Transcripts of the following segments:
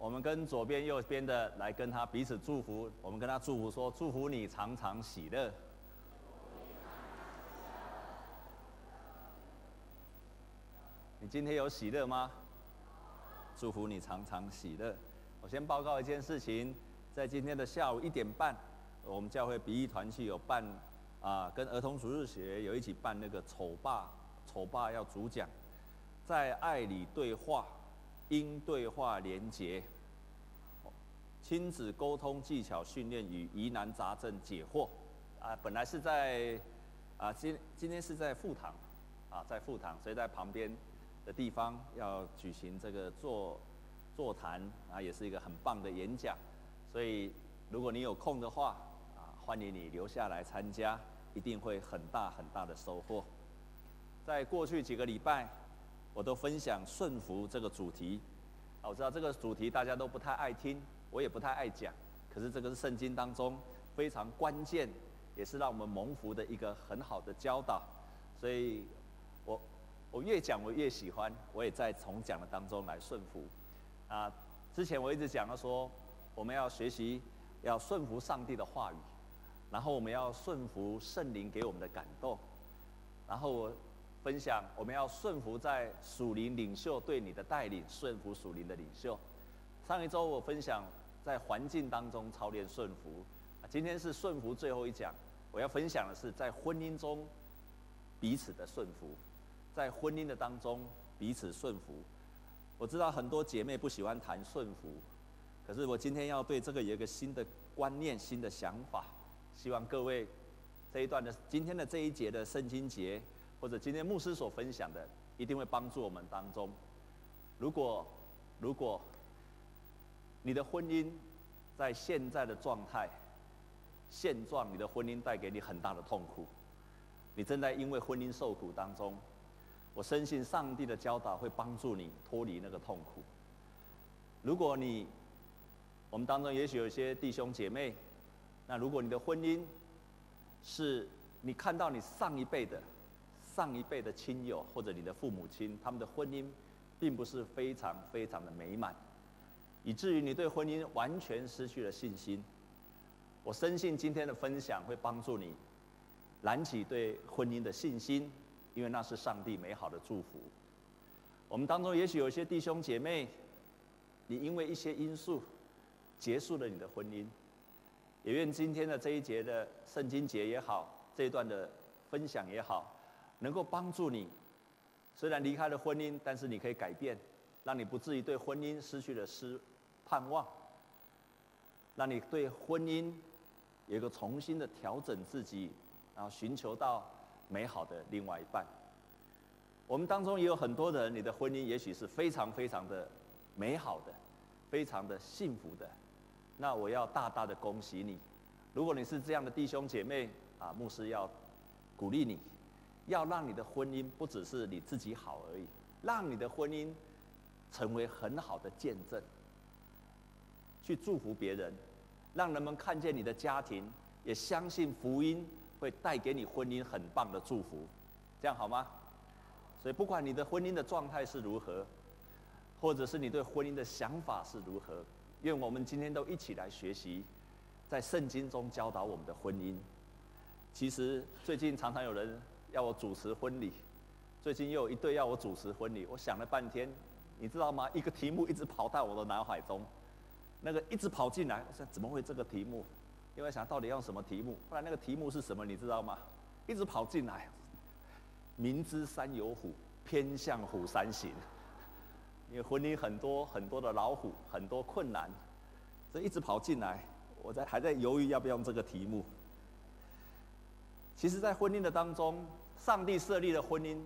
我们跟左边、右边的来跟他彼此祝福。我们跟他祝福说：祝福你常常喜乐。你今天有喜乐吗？祝福你常常喜乐。我先报告一件事情，在今天的下午一点半，我们教会比喻团契有办啊，跟儿童主日学有一起办那个丑爸，丑爸要主讲，在爱里对话。因对话连结，亲子沟通技巧训练与疑难杂症解惑，啊，本来是在，啊，今今天是在副堂，啊，在副堂，所以在旁边的地方要举行这个座座谈，啊，也是一个很棒的演讲，所以如果你有空的话，啊，欢迎你留下来参加，一定会很大很大的收获。在过去几个礼拜。我都分享顺服这个主题，啊，我知道这个主题大家都不太爱听，我也不太爱讲，可是这个是圣经当中非常关键，也是让我们蒙福的一个很好的教导，所以我我越讲我越喜欢，我也在从讲的当中来顺服，啊，之前我一直讲到说，我们要学习要顺服上帝的话语，然后我们要顺服圣灵给我们的感动，然后我。分享，我们要顺服在属灵领袖对你的带领，顺服属灵的领袖。上一周我分享在环境当中操练顺服，今天是顺服最后一讲，我要分享的是在婚姻中彼此的顺服，在婚姻的当中彼此顺服。我知道很多姐妹不喜欢谈顺服，可是我今天要对这个有一个新的观念、新的想法，希望各位这一段的今天的这一节的圣经节。或者今天牧师所分享的，一定会帮助我们当中。如果如果你的婚姻在现在的状态、现状，你的婚姻带给你很大的痛苦，你正在因为婚姻受苦当中，我深信上帝的教导会帮助你脱离那个痛苦。如果你我们当中也许有一些弟兄姐妹，那如果你的婚姻是你看到你上一辈的。上一辈的亲友或者你的父母亲，他们的婚姻并不是非常非常的美满，以至于你对婚姻完全失去了信心。我深信今天的分享会帮助你燃起对婚姻的信心，因为那是上帝美好的祝福。我们当中也许有一些弟兄姐妹，你因为一些因素结束了你的婚姻，也愿今天的这一节的圣经节也好，这一段的分享也好。能够帮助你，虽然离开了婚姻，但是你可以改变，让你不至于对婚姻失去了失盼望，让你对婚姻有一个重新的调整自己，然后寻求到美好的另外一半。我们当中也有很多人，你的婚姻也许是非常非常的美好的，非常的幸福的，那我要大大的恭喜你。如果你是这样的弟兄姐妹啊，牧师要鼓励你。要让你的婚姻不只是你自己好而已，让你的婚姻成为很好的见证，去祝福别人，让人们看见你的家庭，也相信福音会带给你婚姻很棒的祝福，这样好吗？所以不管你的婚姻的状态是如何，或者是你对婚姻的想法是如何，愿我们今天都一起来学习，在圣经中教导我们的婚姻。其实最近常常有人。要我主持婚礼，最近又有一对要我主持婚礼，我想了半天，你知道吗？一个题目一直跑到我的脑海中，那个一直跑进来，我想怎么会这个题目？因为想到底用什么题目？后来那个题目是什么？你知道吗？一直跑进来，明知山有虎，偏向虎山行。因为婚礼很多很多的老虎，很多困难，所以一直跑进来，我在还在犹豫要不要用这个题目。其实，在婚姻的当中，上帝设立了婚姻，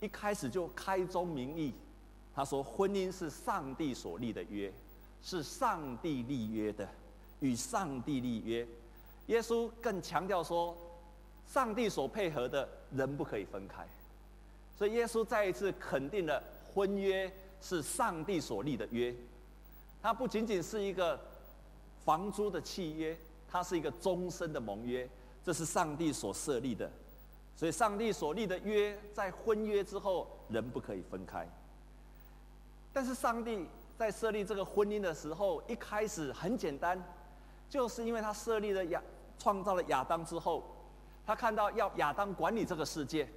一开始就开宗明义，他说：“婚姻是上帝所立的约，是上帝立约的，与上帝立约。”耶稣更强调说：“上帝所配合的人不可以分开。”所以，耶稣再一次肯定了婚约是上帝所立的约，它不仅仅是一个房租的契约，它是一个终身的盟约。这是上帝所设立的，所以上帝所立的约，在婚约之后，人不可以分开。但是上帝在设立这个婚姻的时候，一开始很简单，就是因为他设立了亚，创造了亚当之后，他看到要亚当管理这个世界，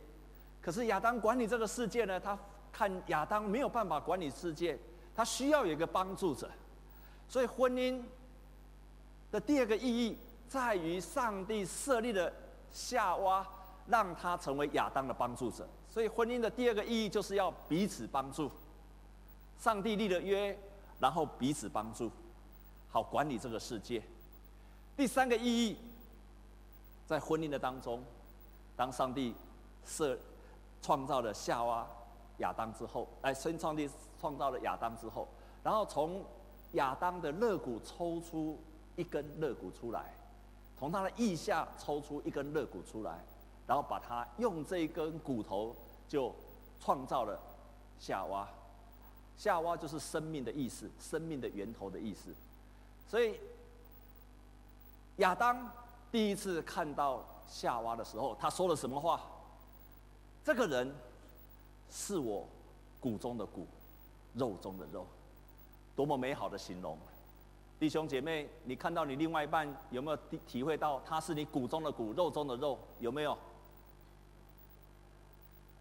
可是亚当管理这个世界呢，他看亚当没有办法管理世界，他需要有一个帮助者，所以婚姻的第二个意义在于上帝设立了夏娃，让他成为亚当的帮助者。所以婚姻的第二个意义就是要彼此帮助。上帝立了约，然后彼此帮助，好管理这个世界。第三个意义，在婚姻的当中，当上帝设创造了夏娃、亚当之后，哎，先上帝创造了亚当之后，然后从亚当的肋骨抽出一根肋骨出来，从他的腋下抽出一根肋骨出来，然后把它用这一根骨头就创造了夏娃。夏娃就是生命的意思，生命的源头的意思。所以亚当第一次看到夏娃的时候，他说了什么话？这个人是我骨中的骨，肉中的肉，多么美好的形容！弟兄姐妹，你看到你另外一半有没有体体会到他是你骨中的骨，肉中的肉？有没有？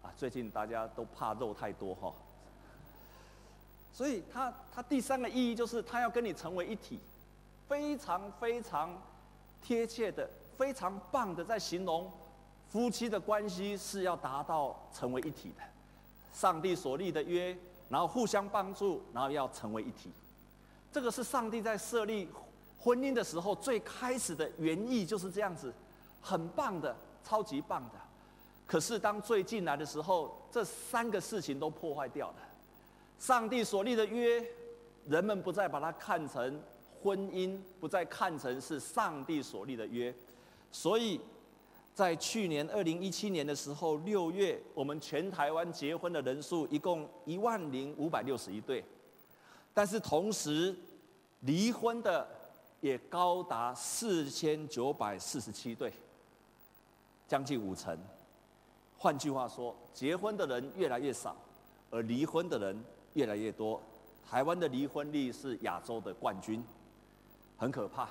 啊，最近大家都怕肉太多哈。所以他他第三个意义就是他要跟你成为一体，非常非常贴切的、非常棒的，在形容夫妻的关系是要达到成为一体的。上帝所立的约，然后互相帮助，然后要成为一体。这个是上帝在设立婚姻的时候最开始的原意就是这样子，很棒的，超级棒的。可是当罪进来的时候，这三个事情都破坏掉了。上帝所立的约，人们不再把它看成婚姻，不再看成是上帝所立的约，所以，在去年二零一七年的时候，六月，我们全台湾结婚的人数一共一万零五百六十一对，但是同时，离婚的也高达四千九百四十七对，将近五成。换句话说，结婚的人越来越少，而离婚的人。越来越多，台湾的离婚率是亚洲的冠军，很可怕。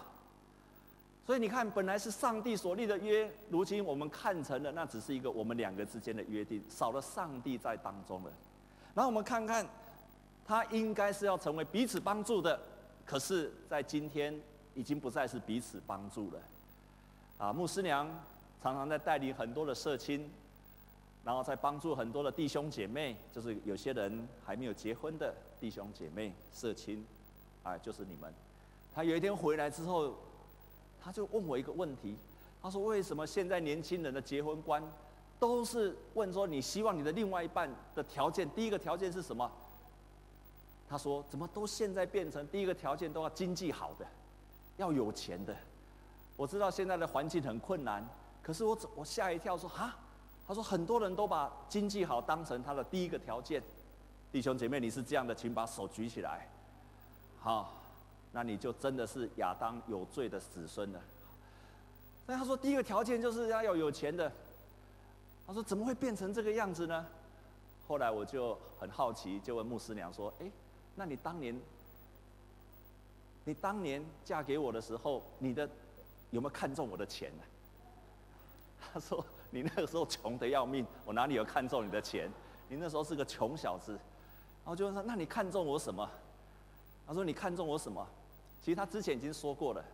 所以你看，本来是上帝所立的约，如今我们看成了那只是一个我们两个之间的约定，少了上帝在当中了。然后我们看看，他应该是要成为彼此帮助的，可是，在今天已经不再是彼此帮助了。啊，牧师娘常常在带领很多的社青。然后在帮助很多的弟兄姐妹，就是有些人还没有结婚的弟兄姐妹、社青，啊，就是你们。他有一天回来之后，他就问我一个问题，他说：“为什么现在年轻人的结婚观都是问说，你希望你的另外一半的条件，第一个条件是什么？”他说：“怎么都现在变成第一个条件都要经济好的，要有钱的？”我知道现在的环境很困难，可是我我吓一跳说：“哈？”他说：“很多人都把经济好当成他的第一个条件，弟兄姐妹，你是这样的，请把手举起来。好，那你就真的是亚当有罪的子孙了。那他说第一个条件就是要有有钱的。他说怎么会变成这个样子呢？后来我就很好奇，就问牧师娘说：哎，那你当年，你当年嫁给我的时候，你的有没有看中我的钱呢？他说。”你那个时候穷得要命，我哪里有看中你的钱？你那时候是个穷小子，然后就问他：那你看中我什么？他说：你看中我什么？其实他之前已经说过了。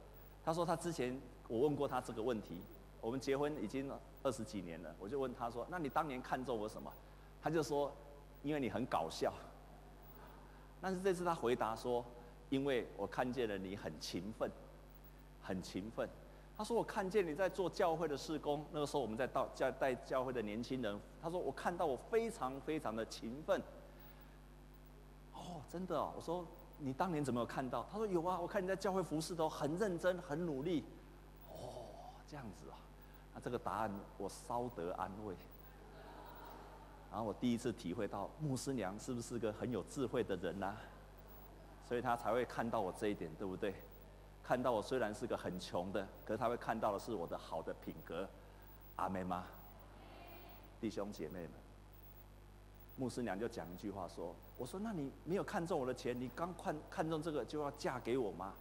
他说他之前我问过他这个问题，我们结婚已经二十几年了，我就问他说：那你当年看中我什么？他就说：因为你很搞笑。但是这次他回答说：因为我看见了你很勤奋，很勤奋。他说：“我看见你在做教会的事工，那个时候我们在到教带教会的年轻人。他说我看到我非常非常的勤奋。哦，真的哦。我说你当年怎么有看到？他说有啊，我看你在教会服侍都很认真、很努力。哦，这样子啊。那这个答案我稍得安慰。然后我第一次体会到牧师娘是不是个很有智慧的人呐？所以他才会看到我这一点，对不对？”看到我虽然是个很穷的，可是他会看到的是我的好的品格，阿妹吗？弟兄姐妹们，牧师娘就讲一句话说：“我说，那你没有看中我的钱，你刚看看中这个就要嫁给我吗？”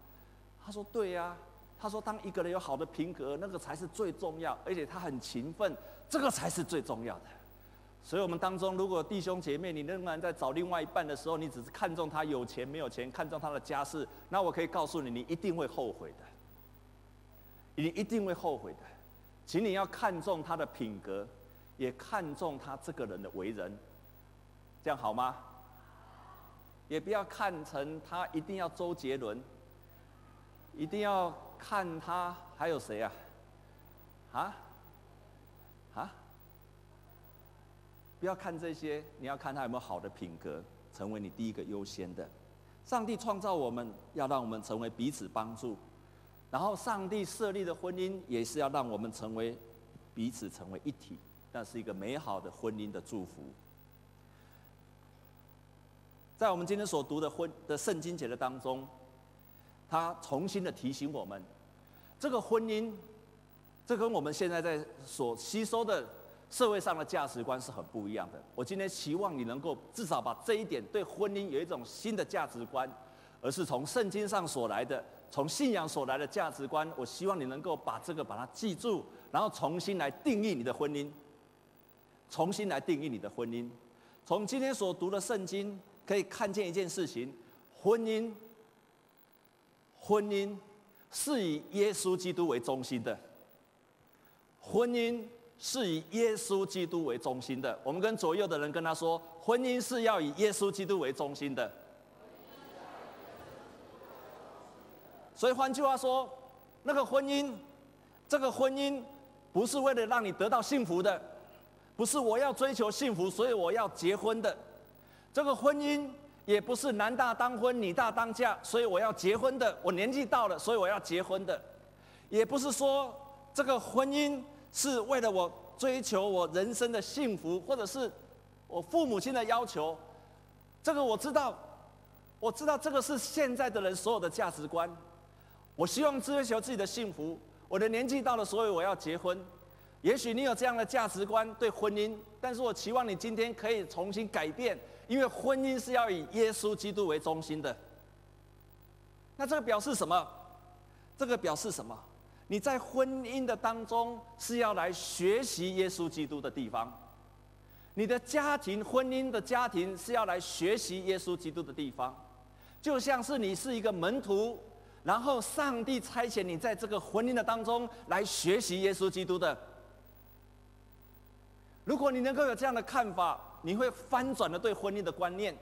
他说：“对呀。”他说：“当一个人有好的品格，那个才是最重要，而且他很勤奋，这个才是最重要的。”所以，我们当中如果弟兄姐妹，你仍然在找另外一半的时候，你只是看重他有钱没有钱，看重他的家世，那我可以告诉你，你一定会后悔的。你一定会后悔的，请你要看重他的品格，也看重他这个人的为人，这样好吗？也不要看成他一定要周杰伦，一定要看他还有谁啊？啊？啊？不要看这些，你要看他有没有好的品格，成为你第一个优先的。上帝创造我们，要让我们成为彼此帮助，然后上帝设立的婚姻也是要让我们成为彼此成为一体，那是一个美好的婚姻的祝福。在我们今天所读的婚的圣经节的当中，他重新的提醒我们，这个婚姻，这跟我们现在在所吸收的。社会上的价值观是很不一样的。我今天希望你能够至少把这一点对婚姻有一种新的价值观，而是从圣经上所来的、从信仰所来的价值观。我希望你能够把这个把它记住，然后重新来定义你的婚姻，重新来定义你的婚姻。从今天所读的圣经可以看见一件事情：婚姻，婚姻是以耶稣基督为中心的，婚姻。是以耶稣基督为中心的。我们跟左右的人跟他说，婚姻是要以耶稣基督为中心的。所以换句话说，那个婚姻，这个婚姻不是为了让你得到幸福的，不是我要追求幸福，所以我要结婚的。这个婚姻也不是男大当婚，女大当嫁，所以我要结婚的。我年纪到了，所以我要结婚的。也不是说这个婚姻。是为了我追求我人生的幸福，或者是我父母亲的要求，这个我知道，我知道这个是现在的人所有的价值观。我希望追求自己的幸福，我的年纪到了，所以我要结婚。也许你有这样的价值观对婚姻，但是我期望你今天可以重新改变，因为婚姻是要以耶稣基督为中心的。那这个表示什么？这个表示什么？你在婚姻的当中是要来学习耶稣基督的地方，你的家庭婚姻的家庭是要来学习耶稣基督的地方，就像是你是一个门徒，然后上帝差遣你在这个婚姻的当中来学习耶稣基督的。如果你能够有这样的看法，你会翻转了对婚姻的观念，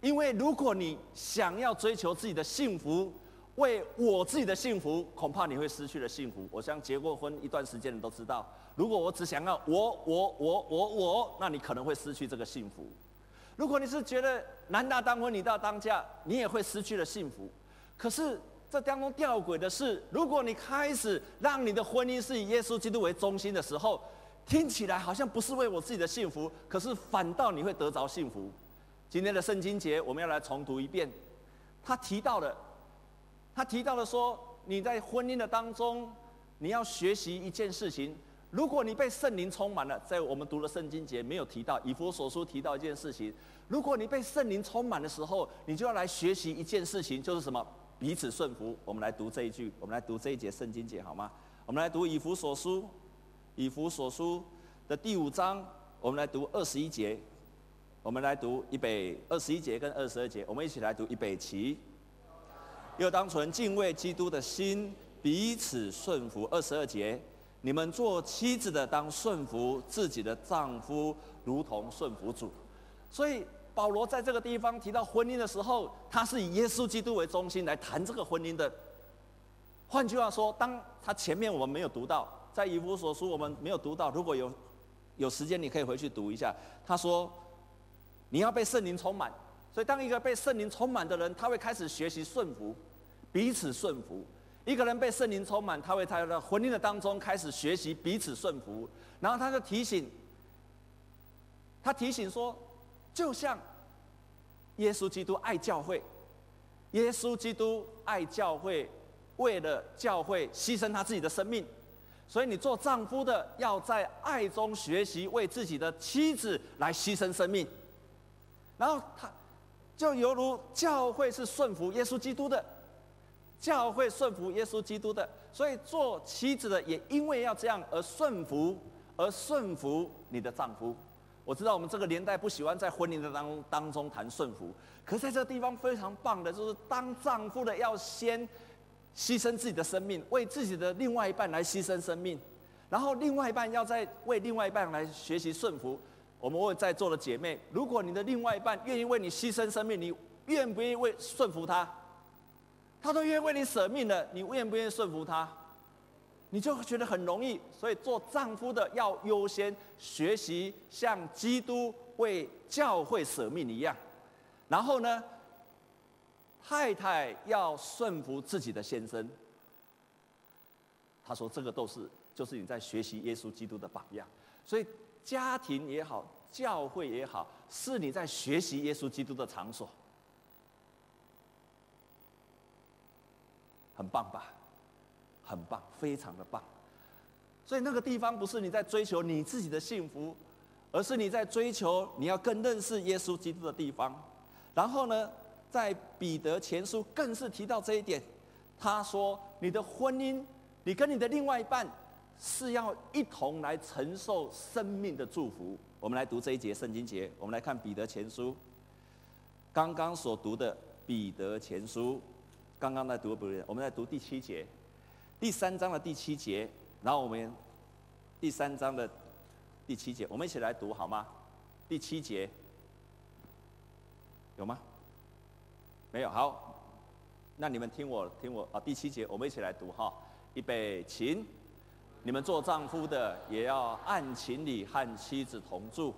因为如果你想要追求自己的幸福。为我自己的幸福，恐怕你会失去了幸福。我想结过婚一段时间的都知道，如果我只想要我我我我我，那你可能会失去这个幸福。如果你是觉得男大当婚，女大当嫁，你也会失去了幸福。可是这当中吊诡的是，如果你开始让你的婚姻是以耶稣基督为中心的时候，听起来好像不是为我自己的幸福，可是反倒你会得着幸福。今天的圣经节我们要来重读一遍，他提到了。他提到了说，你在婚姻的当中，你要学习一件事情。如果你被圣灵充满了，在我们读的圣经节没有提到，以弗所书提到一件事情。如果你被圣灵充满的时候，你就要来学习一件事情，就是什么？彼此顺服。我们来读这一句，我们来读这一节圣经节好吗？我们来读以弗所书，以弗所书的第五章，我们来读二十一节。我们来读一百二十一节跟二十二节，我们一起来读预备起。又当存敬畏基督的心，彼此顺服。二十二节，你们做妻子的当顺服自己的丈夫，如同顺服主。所以保罗在这个地方提到婚姻的时候，他是以耶稣基督为中心来谈这个婚姻的。换句话说，当他前面我们没有读到，在以弗所书我们没有读到，如果有有时间，你可以回去读一下。他说，你要被圣灵充满。所以，当一个被圣灵充满的人，他会开始学习顺服，彼此顺服。一个人被圣灵充满，他会在他的婚姻的当中开始学习彼此顺服。然后，他就提醒，他提醒说，就像耶稣基督爱教会，耶稣基督爱教会，为了教会牺牲他自己的生命。所以，你做丈夫的要在爱中学习，为自己的妻子来牺牲生命。然后他就犹如教会是顺服耶稣基督的，教会顺服耶稣基督的，所以做妻子的也因为要这样而顺服，而顺服你的丈夫。我知道我们这个年代不喜欢在婚姻的当当中谈顺服，可是在这个地方非常棒的，就是当丈夫的要先牺牲自己的生命，为自己的另外一半来牺牲生命，然后另外一半要再为另外一半来学习顺服。我们问在座的姐妹，如果你的另外一半愿意为你牺牲生命，你愿不愿意为顺服他？他都愿意为你舍命了，你愿不愿意顺服他？你就觉得很容易，所以做丈夫的要优先学习像基督为教会舍命一样。然后呢，太太要顺服自己的先生。他说：“这个都是就是你在学习耶稣基督的榜样。”所以家庭也好，教会也好，是你在学习耶稣基督的场所。很棒吧？很棒，非常的棒。所以那个地方不是你在追求你自己的幸福，而是你在追求你要更认识耶稣基督的地方。然后呢，在彼得前书更是提到这一点。他说：“你的婚姻，你跟你的另外一半是要一同来承受生命的祝福。”我们来读这一节圣经节。我们来看彼得前书，刚刚所读的彼得前书，刚刚在读不对，我们在读第七节。第三章的第七节，然后我们第三章的第七节，我们一起来读好吗？第七节有吗？没有，好，那你们听我听我啊，第七节我们一起来读哈，预备，请你们做丈夫的也要按情理和妻子同住，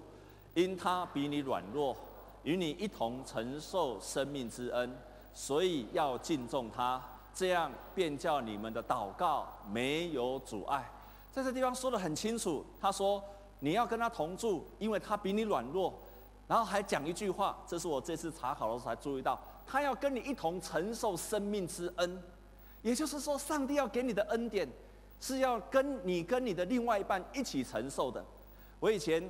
因他比你软弱，与你一同承受生命之恩，所以要敬重他。这样便叫你们的祷告没有阻碍，在这地方说得很清楚。他说你要跟他同住，因为他比你软弱。然后还讲一句话，这是我这次查考的时候才注意到，他要跟你一同承受生命之恩。也就是说，上帝要给你的恩典，是要跟你跟你的另外一半一起承受的。我以前，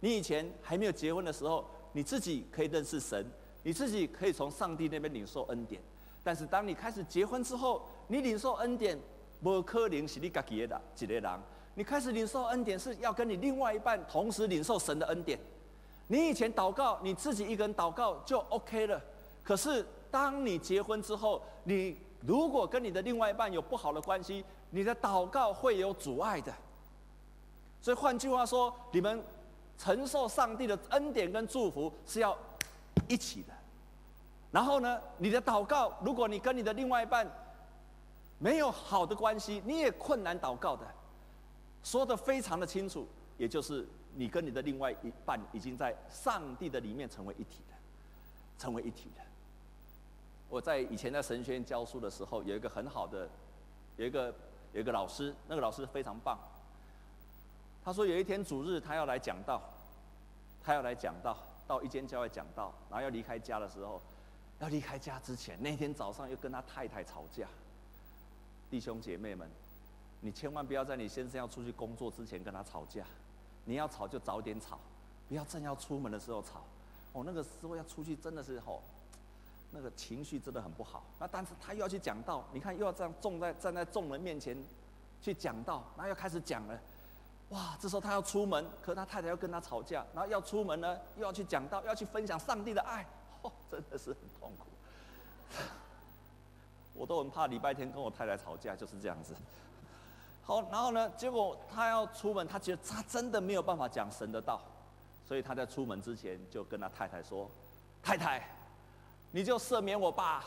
你以前还没有结婚的时候，你自己可以认识神，你自己可以从上帝那边领受恩典。但是当你开始结婚之后，你领受恩典，不可能是你自己的一个人。你开始领受恩典是要跟你另外一半同时领受神的恩典。你以前祷告你自己一个人祷告就 OK 了，可是当你结婚之后，你如果跟你的另外一半有不好的关系，你的祷告会有阻碍的。所以换句话说，你们承受上帝的恩典跟祝福是要一起的。然后呢，你的祷告，如果你跟你的另外一半没有好的关系，你也困难祷告的。说得非常的清楚，也就是你跟你的另外一半已经在上帝的里面成为一体的，成为一体的。我在以前在神学院教书的时候，有一个很好的，有一个有一个老师，那个老师非常棒。他说有一天主日他要来讲道，他要来讲道，到一间教会讲道，然后要离开家的时候。要离开家之前，那天早上又跟他太太吵架。弟兄姐妹们，你千万不要在你先生要出去工作之前跟他吵架。你要吵就早点吵，不要正要出门的时候吵。哦，那个时候要出去真的是吼，那个情绪真的很不好。那但是他又要去讲道，你看又要这样众在站在众人面前去讲道，然后要开始讲了。哇，这时候他要出门，可他太太要跟他吵架，然后要出门呢又要去讲道，要去分享上帝的爱。哦，真的是很痛苦，我都很怕礼拜天跟我太太吵架，就是这样子。好，然后呢，结果他要出门，他觉得他真的没有办法讲神的道，所以他在出门之前就跟他太太说：“太太，你就赦免我吧，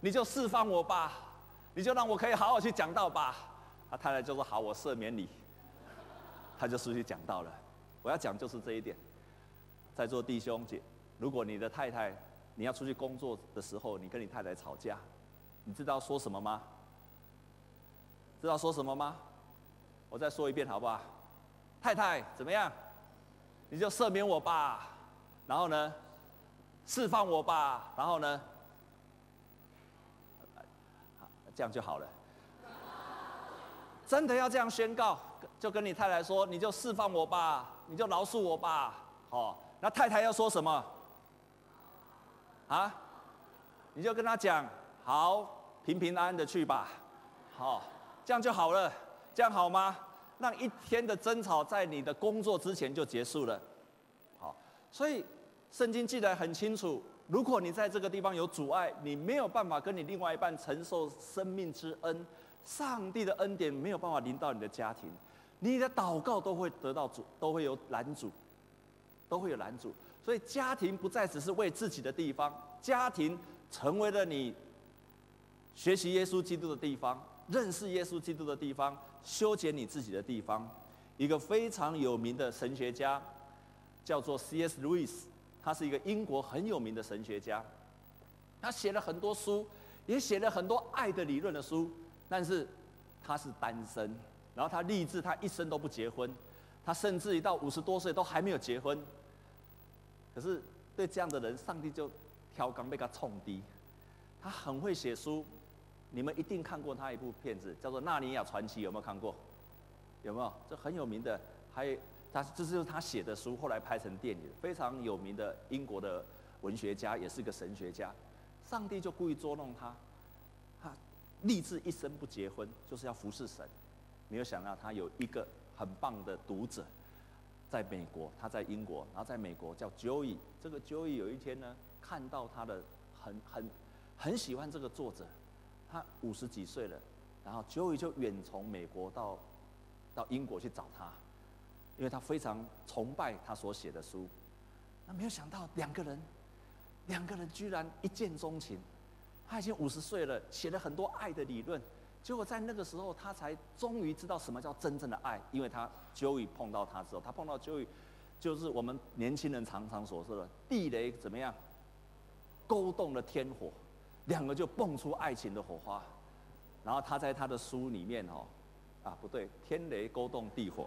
你就释放我吧，你就让我可以好好去讲道吧。”他太太就说：“好，我赦免你。”他就出去讲道了。我要讲就是这一点，在座弟兄姐。如果你的太太，你要出去工作的时候，你跟你太太吵架，你知道说什么吗？知道说什么吗？我再说一遍好不好？太太怎么样？你就赦免我吧，然后呢，释放我吧，然后呢，这样就好了。真的要这样宣告，就跟你太太说，你就释放我吧，你就饶恕我吧，好，那太太要说什么？啊？你就跟他讲，好，平平安安的去吧，好，这样就好了，这样好吗？让一天的争吵在你的工作之前就结束了，好，所以圣经记得很清楚，如果你在这个地方有阻碍，你没有办法跟你另外一半承受生命之恩，上帝的恩典没有办法临到你的家庭，你的祷告都会得到阻，都会有拦阻，都会有拦阻。所以家庭不再只是为自己的地方，家庭。成为了你学习耶稣基督的地方，认识耶稣基督的地方，修剪你自己的地方。一个非常有名的神学家叫做 C.S. Lewis，他是一个英国很有名的神学家。他写了很多书，也写了很多爱的理论的书，但是他是单身。然后他立志，他一生都不结婚，他甚至于到五十多岁都还没有结婚。可是对这样的人，上帝就挑钢被他冲低，他很会写书，你们一定看过他一部片子，叫做《纳尼亚传奇》，有没有看过？有没有？这很有名的，还他这是他写的书，后来拍成电影，非常有名的英国的文学家，也是个神学家。上帝就故意捉弄他，他立志一生不结婚，就是要服侍神。没有想到他有一个很棒的读者，在美国，他在英国，然后在美国叫 Joey。这个 Joey 有一天呢。看到他的很很很喜欢这个作者，他五十几岁了，然后 Joey 就远从美国到到英国去找他，因为他非常崇拜他所写的书。那没有想到两个人，两个人居然一见钟情。他已经五十岁了，写了很多爱的理论，结果在那个时候他才终于知道什么叫真正的爱，因为他 Joey 碰到他之后，他碰到 Joey，就是我们年轻人常常所说的地雷怎么样？勾动了天火，两个就蹦出爱情的火花，然后他在他的书里面哦，啊不对，天雷勾动地火，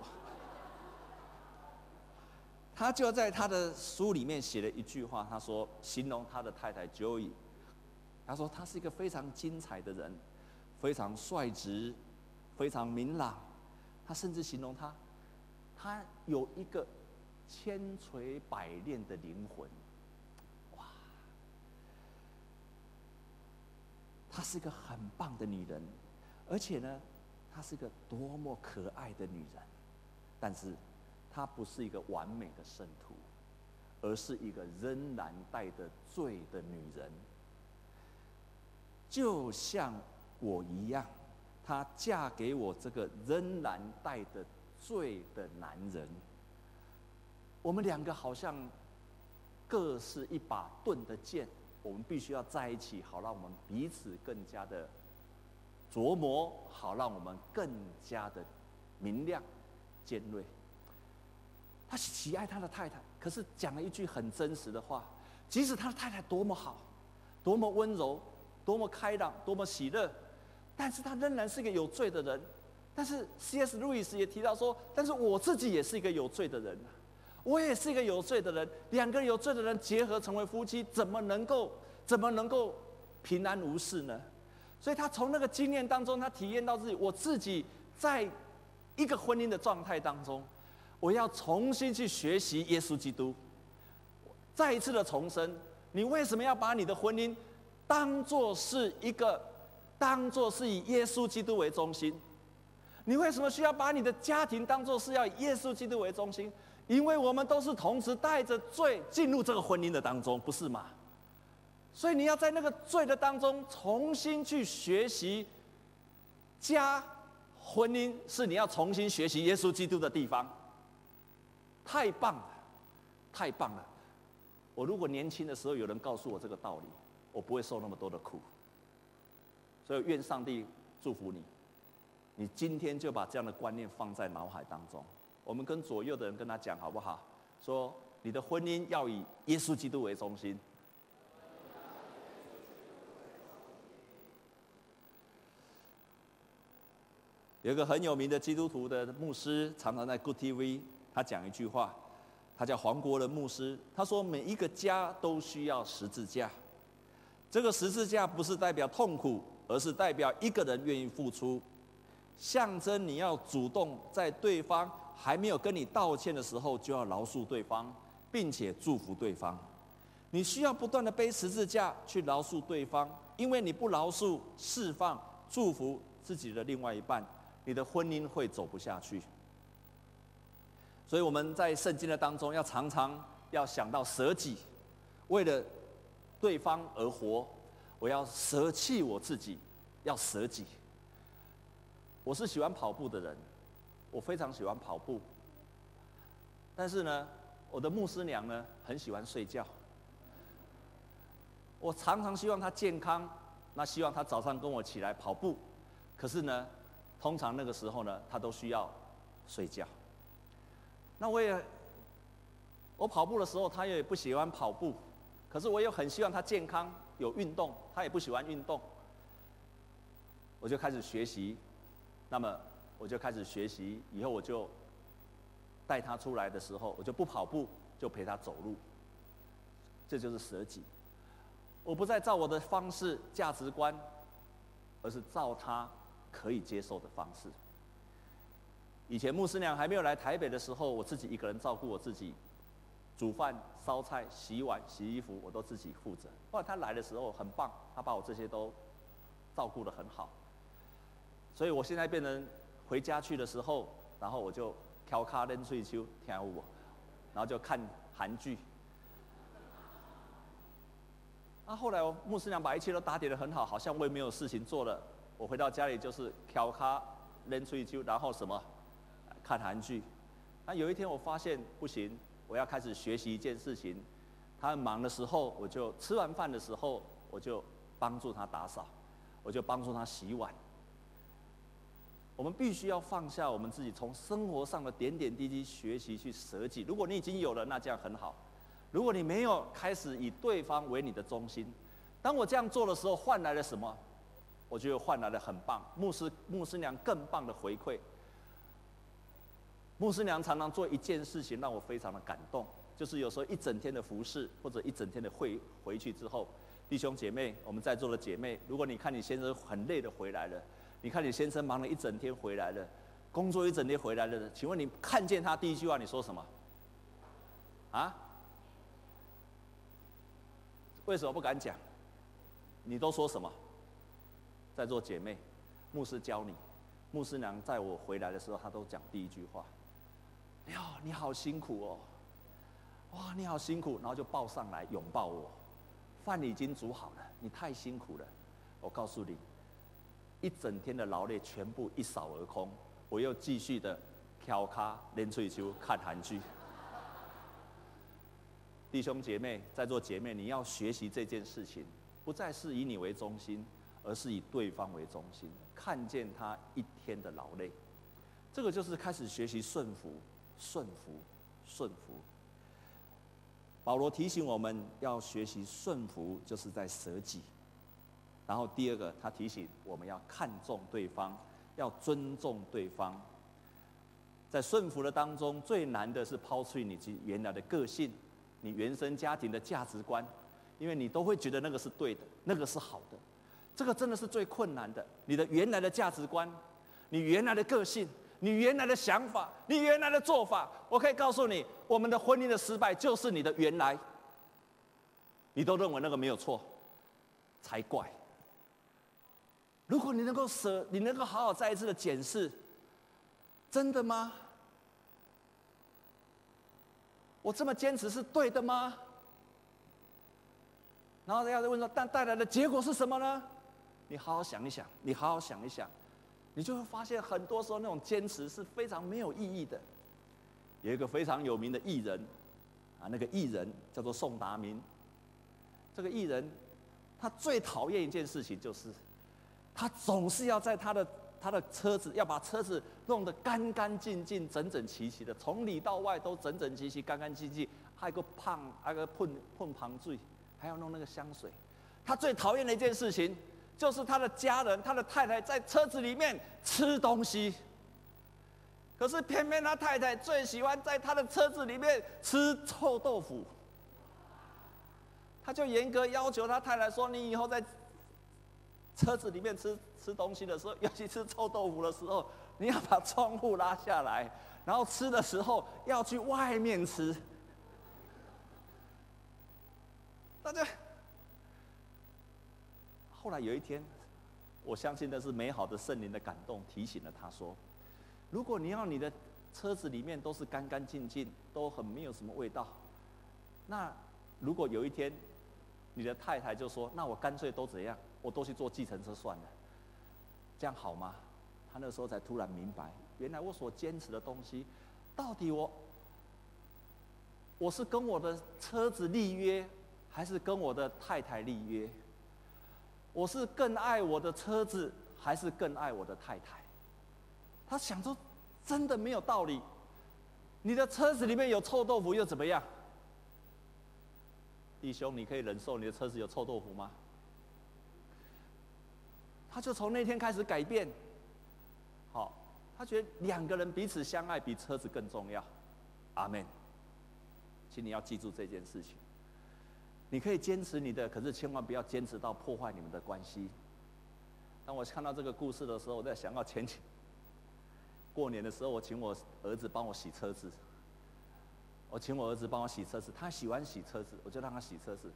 他就在他的书里面写了一句话，他说形容他的太太 Joey，他说他是一个非常精彩的人，非常率直，非常明朗，他甚至形容他，他有一个千锤百炼的灵魂。哇她是一个很棒的女人，而且呢，她是一个多么可爱的女人。但是，她不是一个完美的圣徒，而是一个仍然带着罪的女人。就像我一样，她嫁给我这个仍然带着罪的男人。我们两个好像各是一把钝的剑。我们必须要在一起，好让我们彼此更加的琢磨，好让我们更加的明亮、尖锐。他喜爱他的太太，可是讲了一句很真实的话：即使他的太太多么好、多么温柔、多么开朗、多么喜乐，但是他仍然是一个有罪的人。但是 C.S. 路易斯也提到说：但是我自己也是一个有罪的人。我也是一个有罪的人，两个有罪的人结合成为夫妻，怎么能够怎么能够平安无事呢？所以他从那个经验当中，他体验到自己，我自己在一个婚姻的状态当中，我要重新去学习耶稣基督，再一次的重生。你为什么要把你的婚姻当做是一个，当做是以耶稣基督为中心？你为什么需要把你的家庭当做是要以耶稣基督为中心？因为我们都是同时带着罪进入这个婚姻的当中，不是吗？所以你要在那个罪的当中重新去学习，家婚姻是你要重新学习耶稣基督的地方。太棒了，太棒了！我如果年轻的时候有人告诉我这个道理，我不会受那么多的苦。所以愿上帝祝福你，你今天就把这样的观念放在脑海当中。我们跟左右的人跟他讲好不好？说你的婚姻要以耶稣基督为中心。有一个很有名的基督徒的牧师，常常在 Good TV，他讲一句话，他叫黄国伦牧师。他说：“每一个家都需要十字架，这个十字架不是代表痛苦，而是代表一个人愿意付出，象征你要主动在对方。”还没有跟你道歉的时候，就要饶恕对方，并且祝福对方。你需要不断的背十字架去饶恕对方，因为你不饶恕、释放、祝福自己的另外一半，你的婚姻会走不下去。所以我们在圣经的当中，要常常要想到舍己，为了对方而活，我要舍弃我自己，要舍己。我是喜欢跑步的人，我非常喜欢跑步，但是呢，我的牧师娘呢，很喜欢睡觉。我常常希望她健康，那希望她早上跟我起来跑步，可是呢，通常那个时候呢，她都需要睡觉。那我也，我跑步的时候，他也不喜欢跑步，可是我又很希望他健康有运动，他也不喜欢运动。我就开始学习，那么我就开始学习，以后我就带他出来的时候，我就不跑步，就陪他走路。这就是舍己。我不再照我的方式、价值观，而是照他可以接受的方式。以前牧师娘还没有来台北的时候，我自己一个人照顾我自己，煮饭、烧菜、洗碗、洗衣服，我都自己负责。后来她来的时候很棒，她把我这些都照顾得很好。所以我现在变成回家去的时候，然后我就挑卡练睡秋跳舞，然后就看韩剧。那后来，我牧师娘把一切都打点得很好，好像我也没有事情做了。我回到家里就是调卡、练吹球，然后什么看韩剧。那有一天我发现不行，我要开始学习一件事情。他很忙的时候，我就吃完饭的时候，我就帮助他打扫，我就帮助他洗碗。我们必须要放下我们自己，从生活上的点点滴滴学习去舍己。如果你已经有了，那这样很好。如果你没有开始以对方为你的中心，当我这样做的时候，换来了什么？我觉得换来了很棒，牧师牧师娘更棒的回馈。牧师娘常常做一件事情让我非常的感动，就是有时候一整天的服侍或者一整天的会回去之后，弟兄姐妹，我们在座的姐妹，如果你看你先生很累的回来了，你看你先生忙了一整天回来了，工作一整天回来了，请问你看见他第一句话你说什么？啊？为什么不敢讲？你都说什么？在座姐妹，牧师教你，牧师娘在我回来的时候，她都讲第一句话：“哟，你好辛苦哦，哇，你好辛苦。”然后就抱上来拥抱我，饭已经煮好了，你太辛苦了。我告诉你，一整天的劳累全部一扫而空，我又继续的挑卡练喙球看韩剧。弟兄姐妹，在座姐妹，你要学习这件事情，不再是以你为中心，而是以对方为中心，看见他一天的劳累，这个就是开始学习顺服、顺服、顺服。保罗提醒我们要学习顺服，就是在舍己。然后第二个，他提醒我们要看重对方，要尊重对方。在顺服的当中，最难的是抛弃你及原来的个性。你原生家庭的价值观，因为你都会觉得那个是对的，那个是好的，这个真的是最困难的。你的原来的价值观，你原来的个性，你原来的想法，你原来的做法，我可以告诉你，我们的婚姻的失败就是你的原来。你都认为那个没有错，才怪。如果你能够舍，你能够好好再一次的检视，真的吗？我这么坚持是对的吗？然后大家就问说：“但带来的结果是什么呢？”你好好想一想，你好好想一想，你就会发现很多时候那种坚持是非常没有意义的。有一个非常有名的艺人，啊，那个艺人叫做宋达明。这个艺人他最讨厌一件事情就是，他总是要在他的。他的车子要把车子弄得干干净净、整整齐齐的，从里到外都整整齐齐、干干净净。还有个胖，还有个喷喷旁醉，还要弄那个香水。他最讨厌的一件事情，就是他的家人、他的太太在车子里面吃东西。可是偏偏他太太最喜欢在他的车子里面吃臭豆腐。他就严格要求他太太说：“你以后在车子里面吃。”吃东西的时候，尤其吃臭豆腐的时候，你要把窗户拉下来，然后吃的时候要去外面吃。大家，后来有一天，我相信那是美好的圣灵的感动，提醒了他说：“如果你要你的车子里面都是干干净净，都很没有什么味道，那如果有一天你的太太就说：‘那我干脆都怎样，我都去坐计程车算了’，这样好吗？”他那时候才突然明白，原来我所坚持的东西，到底我我是跟我的车子立约。还是跟我的太太立约，我是更爱我的车子，还是更爱我的太太？他想说，真的没有道理。你的车子里面有臭豆腐又怎么样？弟兄，你可以忍受你的车子有臭豆腐吗？他就从那天开始改变。好，他觉得两个人彼此相爱比车子更重要。阿门。请你要记住这件事情。你可以坚持你的，可是千万不要坚持到破坏你们的关系。当我看到这个故事的时候，我在想到前几过年的时候，我请我儿子帮我洗车子。我请我儿子帮我洗车子，他喜欢洗车子，我就让他洗车子。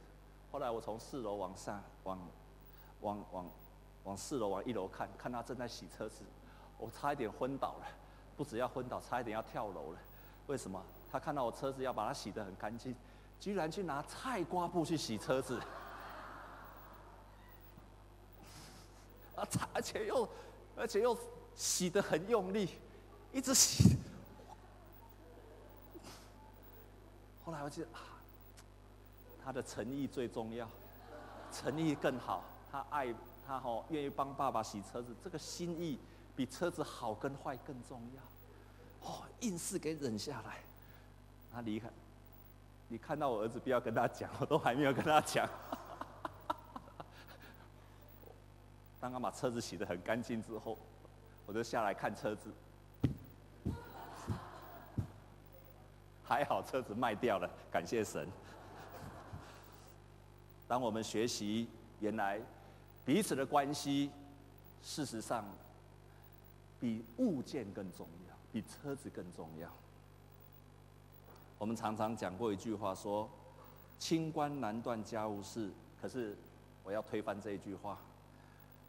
后来我从四楼往上，往往往往四楼往一楼看，看他正在洗车子，我差一点昏倒了，不止要昏倒，差一点要跳楼了。为什么？他看到我车子要把它洗得很干净。居然去拿菜瓜布去洗车子，啊，而且又，而且又洗得很用力，一直洗。后来我记得啊，他的诚意最重要，诚意更好，他爱他哦，愿意帮爸爸洗车子，这个心意比车子好跟坏更重要。哦，硬是给忍下来，他离开。你看到我儿子，不要跟他讲，我都还没有跟他讲。当他把车子洗得很干净之后，我就下来看车子，还好车子卖掉了，感谢神。当我们学习原来彼此的关系，事实上比物件更重要，比车子更重要。我们常常讲过一句话，说“清官难断家务事”，可是我要推翻这一句话。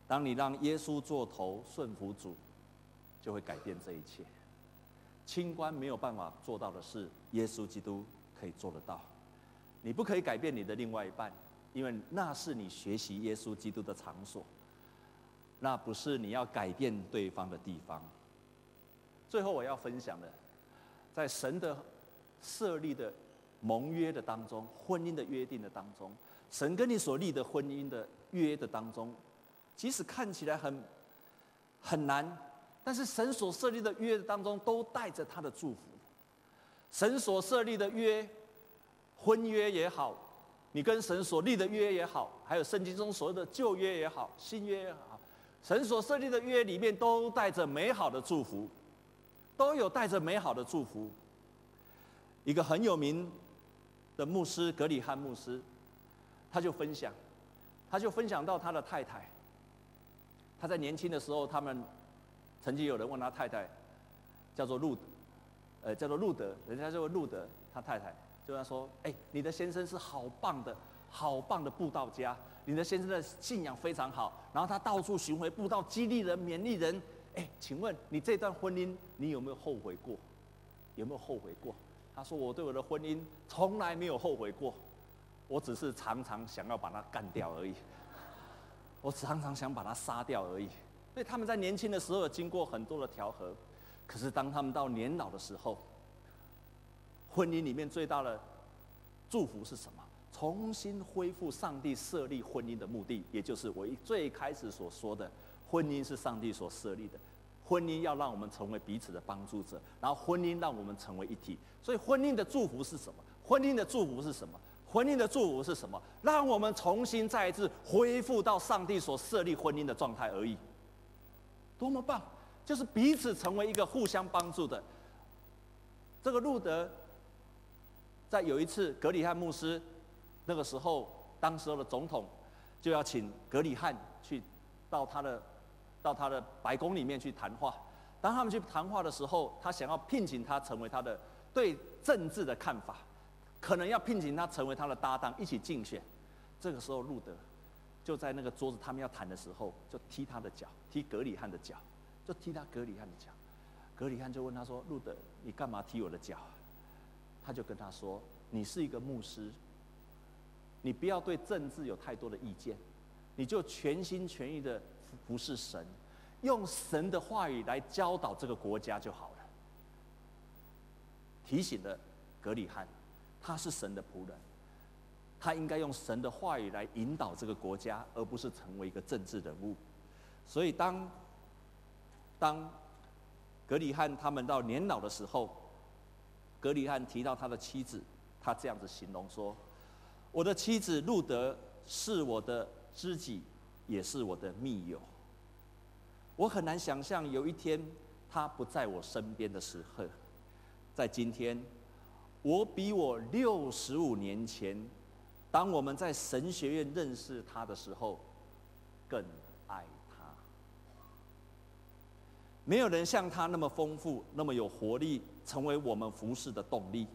当你让耶稣做头，顺服主，就会改变这一切。清官没有办法做到的事，耶稣基督可以做得到。你不可以改变你的另外一半，因为那是你学习耶稣基督的场所，那不是你要改变对方的地方。最后我要分享的，在神的。设立的盟约的当中，婚姻的约定的当中，神跟你所立的婚姻的约的当中，即使看起来很很难，但是神所设立的约的当中都带着他的祝福。神所设立的约，婚约也好，你跟神所立的约也好，还有圣经中所谓的旧约也好，新约也好，神所设立的约里面都带着美好的祝福，都有带着美好的祝福。一个很有名的牧师格里汉牧师，他就分享，他就分享到他的太太，他在年轻的时候，他们曾经有人问他太太，叫做路，呃，叫做路德，人家就路德，他太太就跟他说，哎，你的先生是好棒的，好棒的布道家，你的先生的信仰非常好，然后他到处巡回布道，激励人，勉励人，哎，请问你这段婚姻，你有没有后悔过？有没有后悔过？他说：“我对我的婚姻从来没有后悔过，我只是常常想要把它干掉而已。我常常想把它杀掉而已。所以他们在年轻的时候有经过很多的调和，可是当他们到年老的时候，婚姻里面最大的祝福是什么？重新恢复上帝设立婚姻的目的，也就是我一最开始所说的，婚姻是上帝所设立的。”婚姻要让我们成为彼此的帮助者，然后婚姻让我们成为一体。所以婚姻的祝福是什么？婚姻的祝福是什么？婚姻的祝福是什么？让我们重新再一次恢复到上帝所设立婚姻的状态而已。多么棒！就是彼此成为一个互相帮助的。这个路德在有一次格里汉牧师那个时候，当时候的总统就要请格里汉去到他的。到他的白宫里面去谈话。当他们去谈话的时候，他想要聘请他成为他的对政治的看法，可能要聘请他成为他的搭档，一起竞选。这个时候路德就在那个桌子他们要谈的时候，就踢他的脚，踢格里汉的脚，就踢他格里汉的脚。格里汉就问他说：“路德，你干嘛踢我的脚？”他就跟他说：“你是一个牧师，你不要对政治有太多的意见，你就全心全意的不是神，用神的话语来教导这个国家就好了。”提醒了格里汉，他是神的仆人，他应该用神的话语来引导这个国家，而不是成为一个政治人物。所以当当格里汉他们到年老的时候，格里汉提到他的妻子，他这样子形容说：“我的妻子路德是我的知己，也是我的密友。我很难想象有一天他不在我身边的时候，在今天，我比我六十五年前，当我们在神学院认识他的时候，更爱他。没有人像他那么丰富，那么有活力。”成为我们服侍的动力。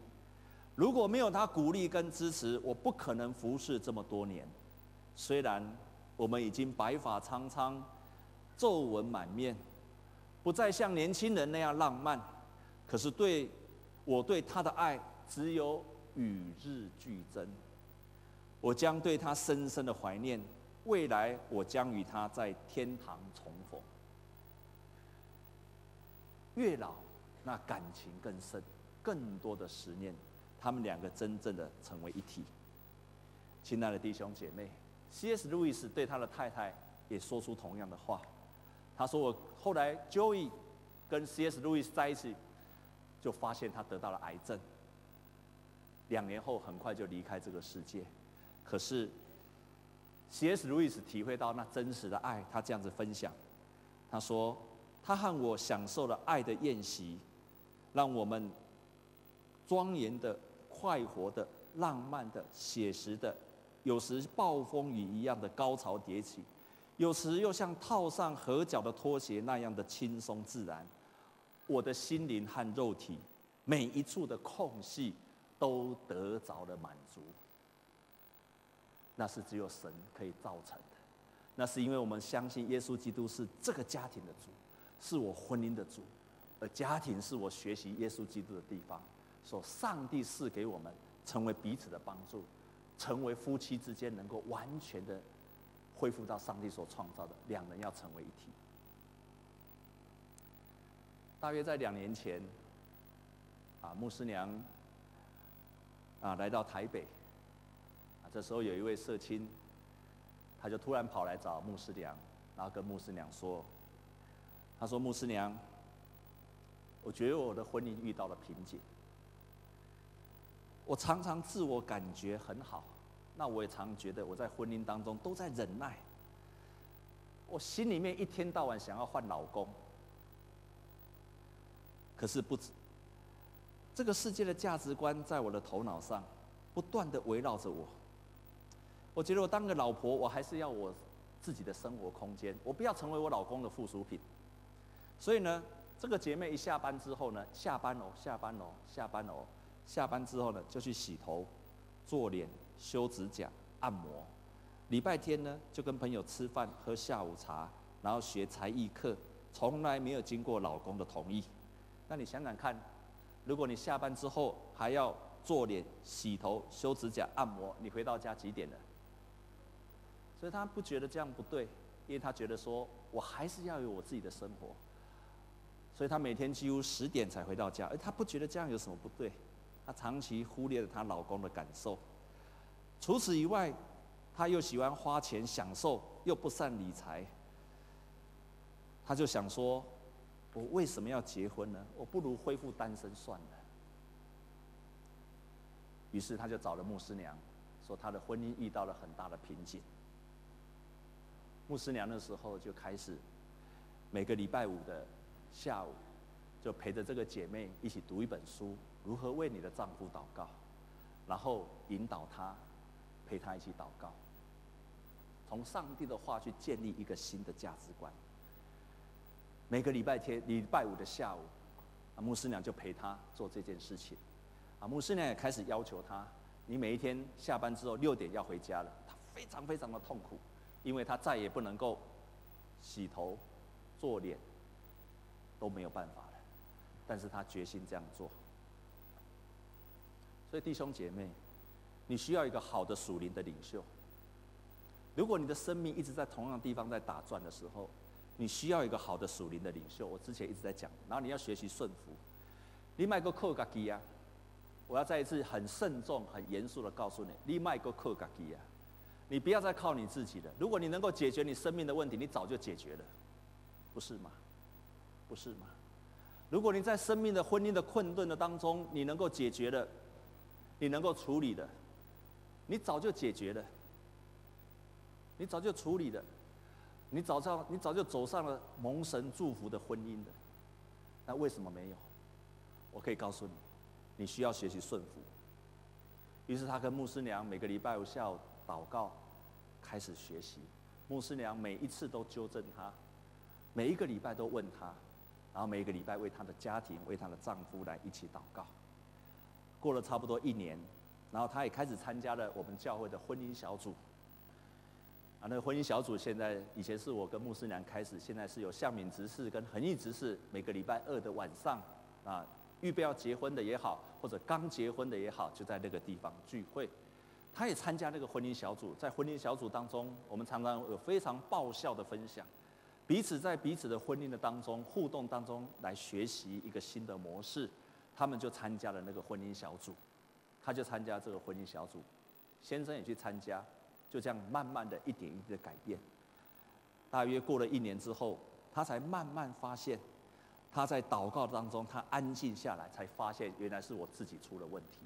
如果没有他鼓励跟支持，我不可能服侍这么多年。虽然我们已经白发苍苍、皱纹满面，不再像年轻人那样浪漫，可是对我对他的爱只有与日俱增。我将对他深深的怀念。未来我将与他在天堂重逢。越老。那感情更深，更多的思念，他们两个真正的成为一体。亲爱的弟兄姐妹，C.S. 路易斯对他的太太也说出同样的话。他说：“我后来 Joey 跟 C.S. 路易斯在一起，就发现他得到了癌症。两年后很快就离开这个世界。可是 C.S. 路易斯体会到那真实的爱，他这样子分享。他说：他和我享受了爱的宴席。”让我们庄严的、快活的、浪漫的、写实的，有时暴风雨一样的高潮迭起，有时又像套上合脚的拖鞋那样的轻松自然。我的心灵和肉体每一处的空隙都得着了满足。那是只有神可以造成的。那是因为我们相信耶稣基督是这个家庭的主，是我婚姻的主。而家庭是我学习耶稣基督的地方，所上帝赐给我们成为彼此的帮助，成为夫妻之间能够完全的恢复到上帝所创造的两人要成为一体。大约在两年前，啊，牧师娘啊来到台北，啊，这时候有一位社青，他就突然跑来找牧师娘，然后跟牧师娘说，他说牧师娘。我觉得我的婚姻遇到了瓶颈。我常常自我感觉很好，那我也常觉得我在婚姻当中都在忍耐。我心里面一天到晚想要换老公，可是不止。这个世界的价值观在我的头脑上不断的围绕着我。我觉得我当个老婆，我还是要我自己的生活空间，我不要成为我老公的附属品。所以呢。这个姐妹一下班之后呢，下班哦，下班哦，下班哦，下班之后呢，就去洗头、做脸、修指甲、按摩。礼拜天呢，就跟朋友吃饭、喝下午茶，然后学才艺课，从来没有经过老公的同意。那你想想看，如果你下班之后还要做脸、洗头、修指甲、按摩，你回到家几点了？所以他不觉得这样不对，因为他觉得说，我还是要有我自己的生活。所以他每天几乎十点才回到家，而他不觉得这样有什么不对，她长期忽略了她老公的感受。除此以外，她又喜欢花钱享受，又不善理财。她就想说：“我为什么要结婚呢？我不如恢复单身算了。”于是她就找了牧师娘，说她的婚姻遇到了很大的瓶颈。牧师娘那时候就开始每个礼拜五的。下午，就陪着这个姐妹一起读一本书，如何为你的丈夫祷告，然后引导他，陪他一起祷告，从上帝的话去建立一个新的价值观。每个礼拜天、礼拜五的下午，啊，牧师娘就陪他做这件事情。啊，牧师娘也开始要求他，你每一天下班之后六点要回家了，他非常非常的痛苦，因为他再也不能够洗头、做脸，都没有办法了。但是他决心这样做。所以弟兄姐妹，你需要一个好的属灵的领袖。如果你的生命一直在同样的地方在打转的时候，你需要一个好的属灵的领袖。我之前一直在讲，然后你要学习顺服。你卖个扣嘎机啊！我要再一次很慎重、很严肃的告诉你，你卖个扣嘎机啊！你不要再靠你自己了。如果你能够解决你生命的问题，你早就解决了，不是吗？不是吗？如果你在生命的婚姻的困顿的当中，你能够解决了，你能够处理的，你早就解决了，你早就处理了，你早上你早就走上了蒙神祝福的婚姻的，那为什么没有？我可以告诉你，你需要学习顺服。于是他跟牧师娘每个礼拜五下午祷告，开始学习。牧师娘每一次都纠正他，每一个礼拜都问他，然后每一个礼拜为他的家庭、为他的丈夫来一起祷告。过了差不多一年，然后他也开始参加了我们教会的婚姻小组。啊，那个婚姻小组现在以前是我跟牧师娘开始，现在是由向敏执事跟恒毅执事每个礼拜二的晚上啊。预备要结婚的也好，或者刚结婚的也好，就在那个地方聚会。他也参加那个婚姻小组，在婚姻小组当中，我们常常有非常爆笑的分享，彼此在彼此的婚姻的当中互动当中来学习一个新的模式。他们就参加了那个婚姻小组，他就参加这个婚姻小组，先生也去参加，就这样慢慢的一点一滴的改变。大约过了一年之后，他才慢慢发现。他在祷告当中，他安静下来，才发现原来是我自己出了问题。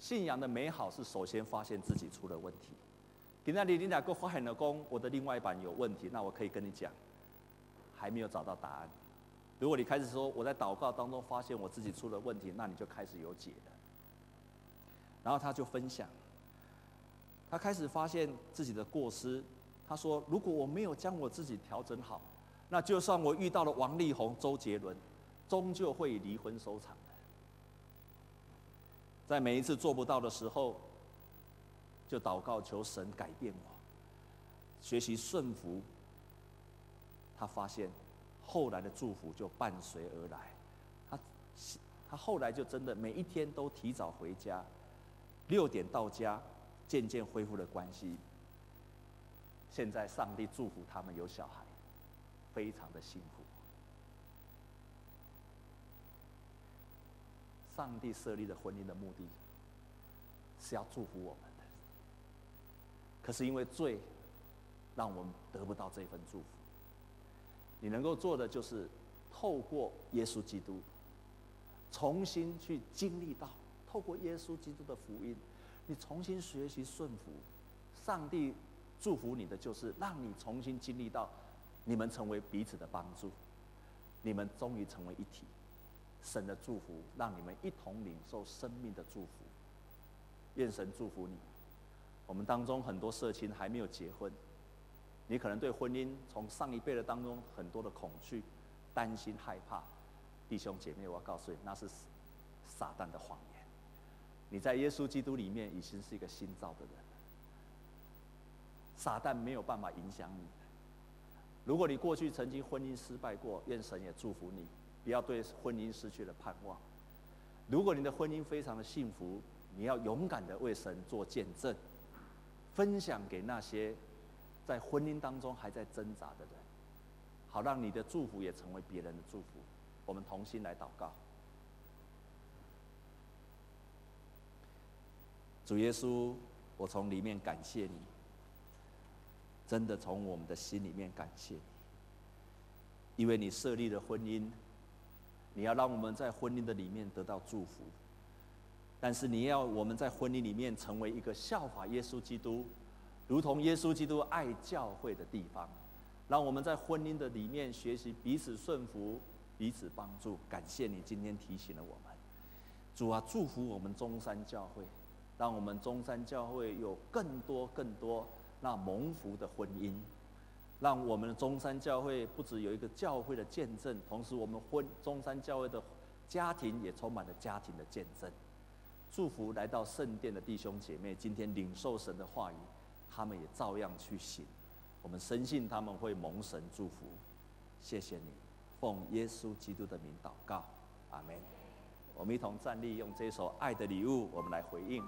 信仰的美好是首先发现自己出了问题。今天你你两个发现了功，我的另外一半有问题，那我可以跟你讲，还没有找到答案。如果你开始说我在祷告当中发现我自己出了问题，那你就开始有解了。然后他就分享，他开始发现自己的过失。他说：“如果我没有将我自己调整好。”那就算我遇到了王力宏、周杰伦，终究会以离婚收场的。在每一次做不到的时候，就祷告求神改变我，学习顺服。他发现后来的祝福就伴随而来。他他后来就真的每一天都提早回家，六点到家，渐渐恢复了关系。现在上帝祝福他们有小孩。非常的幸福。上帝设立的婚姻的目的，是要祝福我们的。可是因为罪，让我们得不到这份祝福。你能够做的就是透过耶稣基督，重新去经历到，透过耶稣基督的福音，你重新学习顺服。上帝祝福你的，就是让你重新经历到。你们成为彼此的帮助，你们终于成为一体，神的祝福让你们一同领受生命的祝福。愿神祝福你。我们当中很多社亲还没有结婚，你可能对婚姻从上一辈的当中很多的恐惧、担心、害怕。弟兄姐妹，我告诉你，那是撒旦的谎言。你在耶稣基督里面已经是一个新造的人，撒旦没有办法影响你。如果你过去曾经婚姻失败过，愿神也祝福你，不要对婚姻失去了盼望。如果你的婚姻非常的幸福，你要勇敢的为神做见证，分享给那些在婚姻当中还在挣扎的人，好让你的祝福也成为别人的祝福。我们同心来祷告。主耶稣，我从里面感谢你。真的从我们的心里面感谢你，因为你设立了婚姻，你要让我们在婚姻的里面得到祝福，但是你要我们在婚姻里面成为一个效法耶稣基督，如同耶稣基督爱教会的地方，让我们在婚姻的里面学习彼此顺服、彼此帮助。感谢你今天提醒了我们，主啊，祝福我们中山教会，让我们中山教会有更多更多。那蒙福的婚姻，让我们的中山教会不只有一个教会的见证，同时我们婚中山教会的家庭也充满了家庭的见证。祝福来到圣殿的弟兄姐妹，今天领受神的话语，他们也照样去行。我们深信他们会蒙神祝福。谢谢你，奉耶稣基督的名祷告，阿门。我们一同站立，用这首爱的礼物，我们来回应。